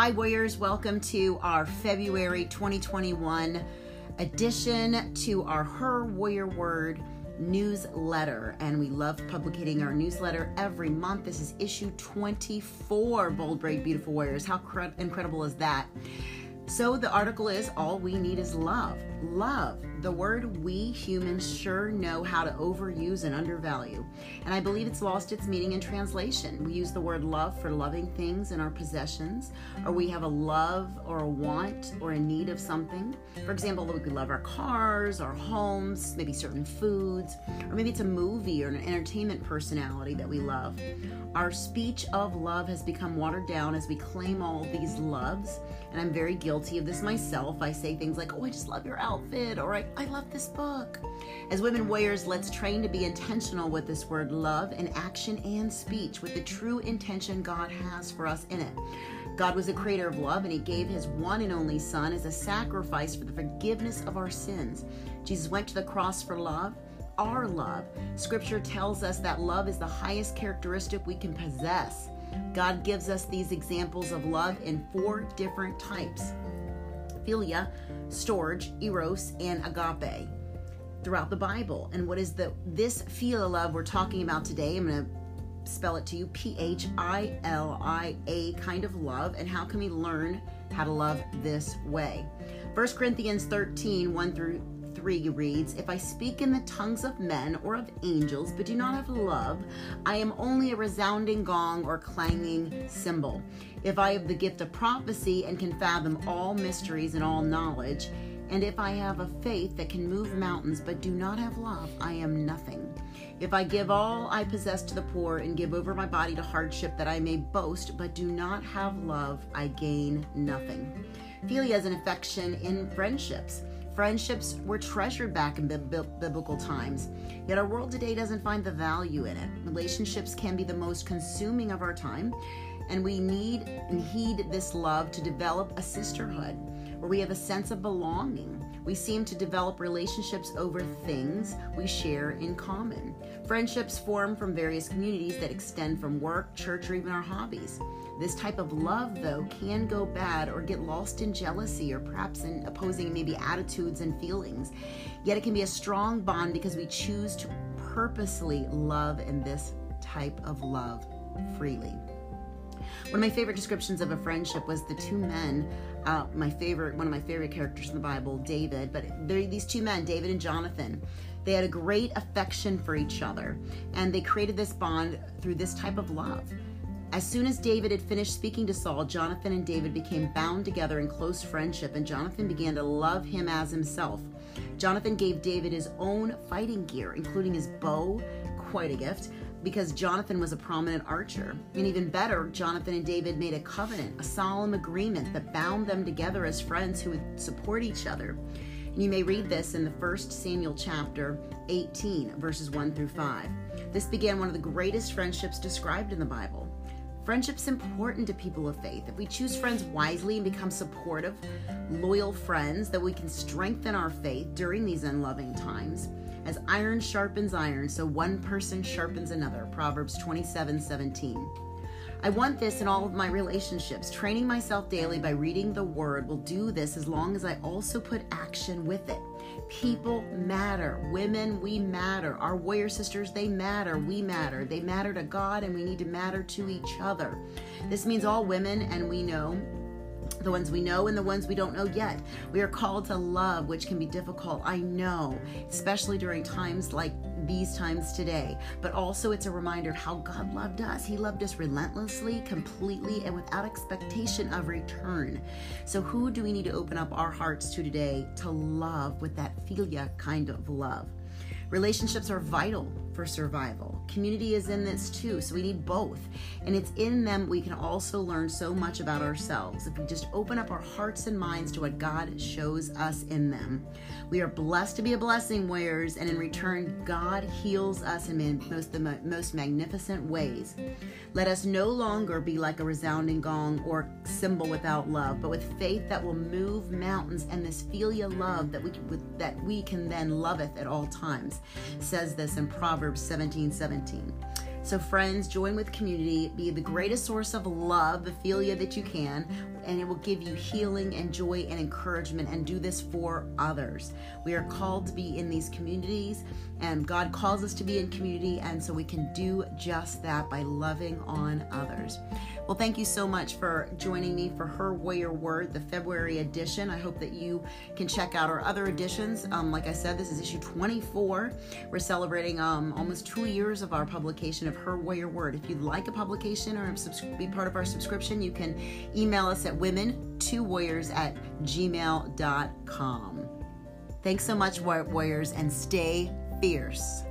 Hi, Warriors. Welcome to our February 2021 addition to our Her Warrior Word newsletter. And we love publicating our newsletter every month. This is issue 24, Bold, Brave, Beautiful Warriors. How cre- incredible is that? So the article is All We Need is Love. Love. The word we humans sure know how to overuse and undervalue. And I believe it's lost its meaning in translation. We use the word love for loving things and our possessions, or we have a love or a want or a need of something. For example, we could love our cars, our homes, maybe certain foods, or maybe it's a movie or an entertainment personality that we love. Our speech of love has become watered down as we claim all these loves, and I'm very guilty of this myself. I say things like, Oh, I just love your outfit, or I, I love this book. As women warriors, let's train to be intentional with this word love in action and speech with the true intention God has for us in it. God was a creator of love, and He gave His one and only Son as a sacrifice for the forgiveness of our sins. Jesus went to the cross for love our love. Scripture tells us that love is the highest characteristic we can possess. God gives us these examples of love in four different types philia, storge, eros, and agape throughout the Bible. And what is the this philia love we're talking about today? I'm going to spell it to you P H I L I A kind of love. And how can we learn how to love this way? 1 Corinthians 13 1 through 3 reads, If I speak in the tongues of men or of angels, but do not have love, I am only a resounding gong or clanging cymbal. If I have the gift of prophecy and can fathom all mysteries and all knowledge, and if I have a faith that can move mountains but do not have love, I am nothing. If I give all I possess to the poor and give over my body to hardship that I may boast but do not have love, I gain nothing. Philia is an affection in friendships. Friendships were treasured back in biblical times, yet our world today doesn't find the value in it. Relationships can be the most consuming of our time, and we need and heed this love to develop a sisterhood where we have a sense of belonging. We seem to develop relationships over things we share in common. Friendships form from various communities that extend from work, church, or even our hobbies. This type of love, though, can go bad or get lost in jealousy or perhaps in opposing maybe attitudes and feelings. Yet it can be a strong bond because we choose to purposely love in this type of love freely. One of my favorite descriptions of a friendship was the two men. Uh, my favorite, one of my favorite characters in the Bible, David. But these two men, David and Jonathan, they had a great affection for each other, and they created this bond through this type of love. As soon as David had finished speaking to Saul, Jonathan and David became bound together in close friendship, and Jonathan began to love him as himself. Jonathan gave David his own fighting gear, including his bow, quite a gift, because Jonathan was a prominent archer. And even better, Jonathan and David made a covenant, a solemn agreement that bound them together as friends who would support each other. And you may read this in the first Samuel chapter 18, verses 1 through 5. This began one of the greatest friendships described in the Bible. Friendship's important to people of faith. If we choose friends wisely and become supportive, loyal friends, that we can strengthen our faith during these unloving times. As iron sharpens iron, so one person sharpens another. Proverbs 27 17. I want this in all of my relationships. Training myself daily by reading the word will do this as long as I also put action with it. People matter. Women, we matter. Our warrior sisters, they matter. We matter. They matter to God, and we need to matter to each other. This means all women, and we know the ones we know and the ones we don't know yet. We are called to love, which can be difficult, I know, especially during times like these times today. But also, it's a reminder of how God loved us. He loved us relentlessly, completely, and without expectation of return. So, who do we need to open up our hearts to today to love with that philia kind of love? Relationships are vital for survival. Community is in this too, so we need both. And it's in them we can also learn so much about ourselves if we just open up our hearts and minds to what God shows us in them. We are blessed to be a blessing warriors, and in return, God heals us in most the most magnificent ways. Let us no longer be like a resounding gong or cymbal without love, but with faith that will move mountains and this philia love that we that we can then loveth at all times. says this in Proverbs 17, 17. So, friends, join with community, be the greatest source of love, Ophelia, that you can, and it will give you healing and joy and encouragement, and do this for others. We are called to be in these communities, and God calls us to be in community, and so we can do just that by loving on others. Well, thank you so much for joining me for Her Warrior Word, the February edition. I hope that you can check out our other editions. Um, like I said, this is issue 24. We're celebrating um, almost two years of our publication of Her Warrior Word. If you'd like a publication or be part of our subscription, you can email us at women2warriors at gmail.com. Thanks so much, Warriors, and stay fierce.